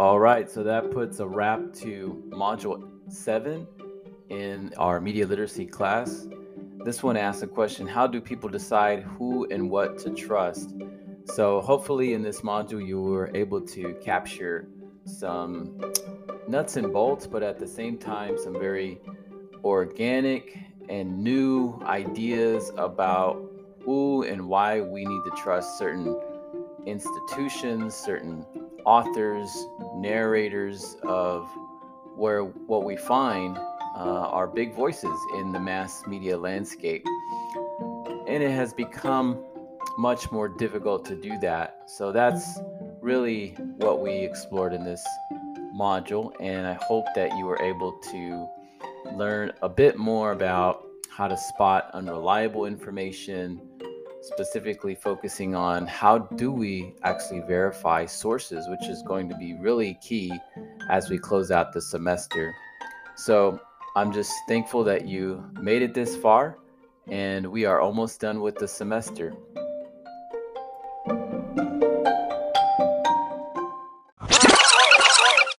All right, so that puts a wrap to Module 7 in our media literacy class. This one asks a question How do people decide who and what to trust? So, hopefully, in this module, you were able to capture some nuts and bolts, but at the same time, some very organic and new ideas about who and why we need to trust certain institutions, certain authors, narrators of where what we find uh, are big voices in the mass media landscape. And it has become much more difficult to do that. So that's really what we explored in this module. And I hope that you were able to learn a bit more about how to spot unreliable information, specifically focusing on how do we actually verify sources, which is going to be really key as we close out the semester. So I'm just thankful that you made it this far, and we are almost done with the semester.